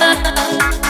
another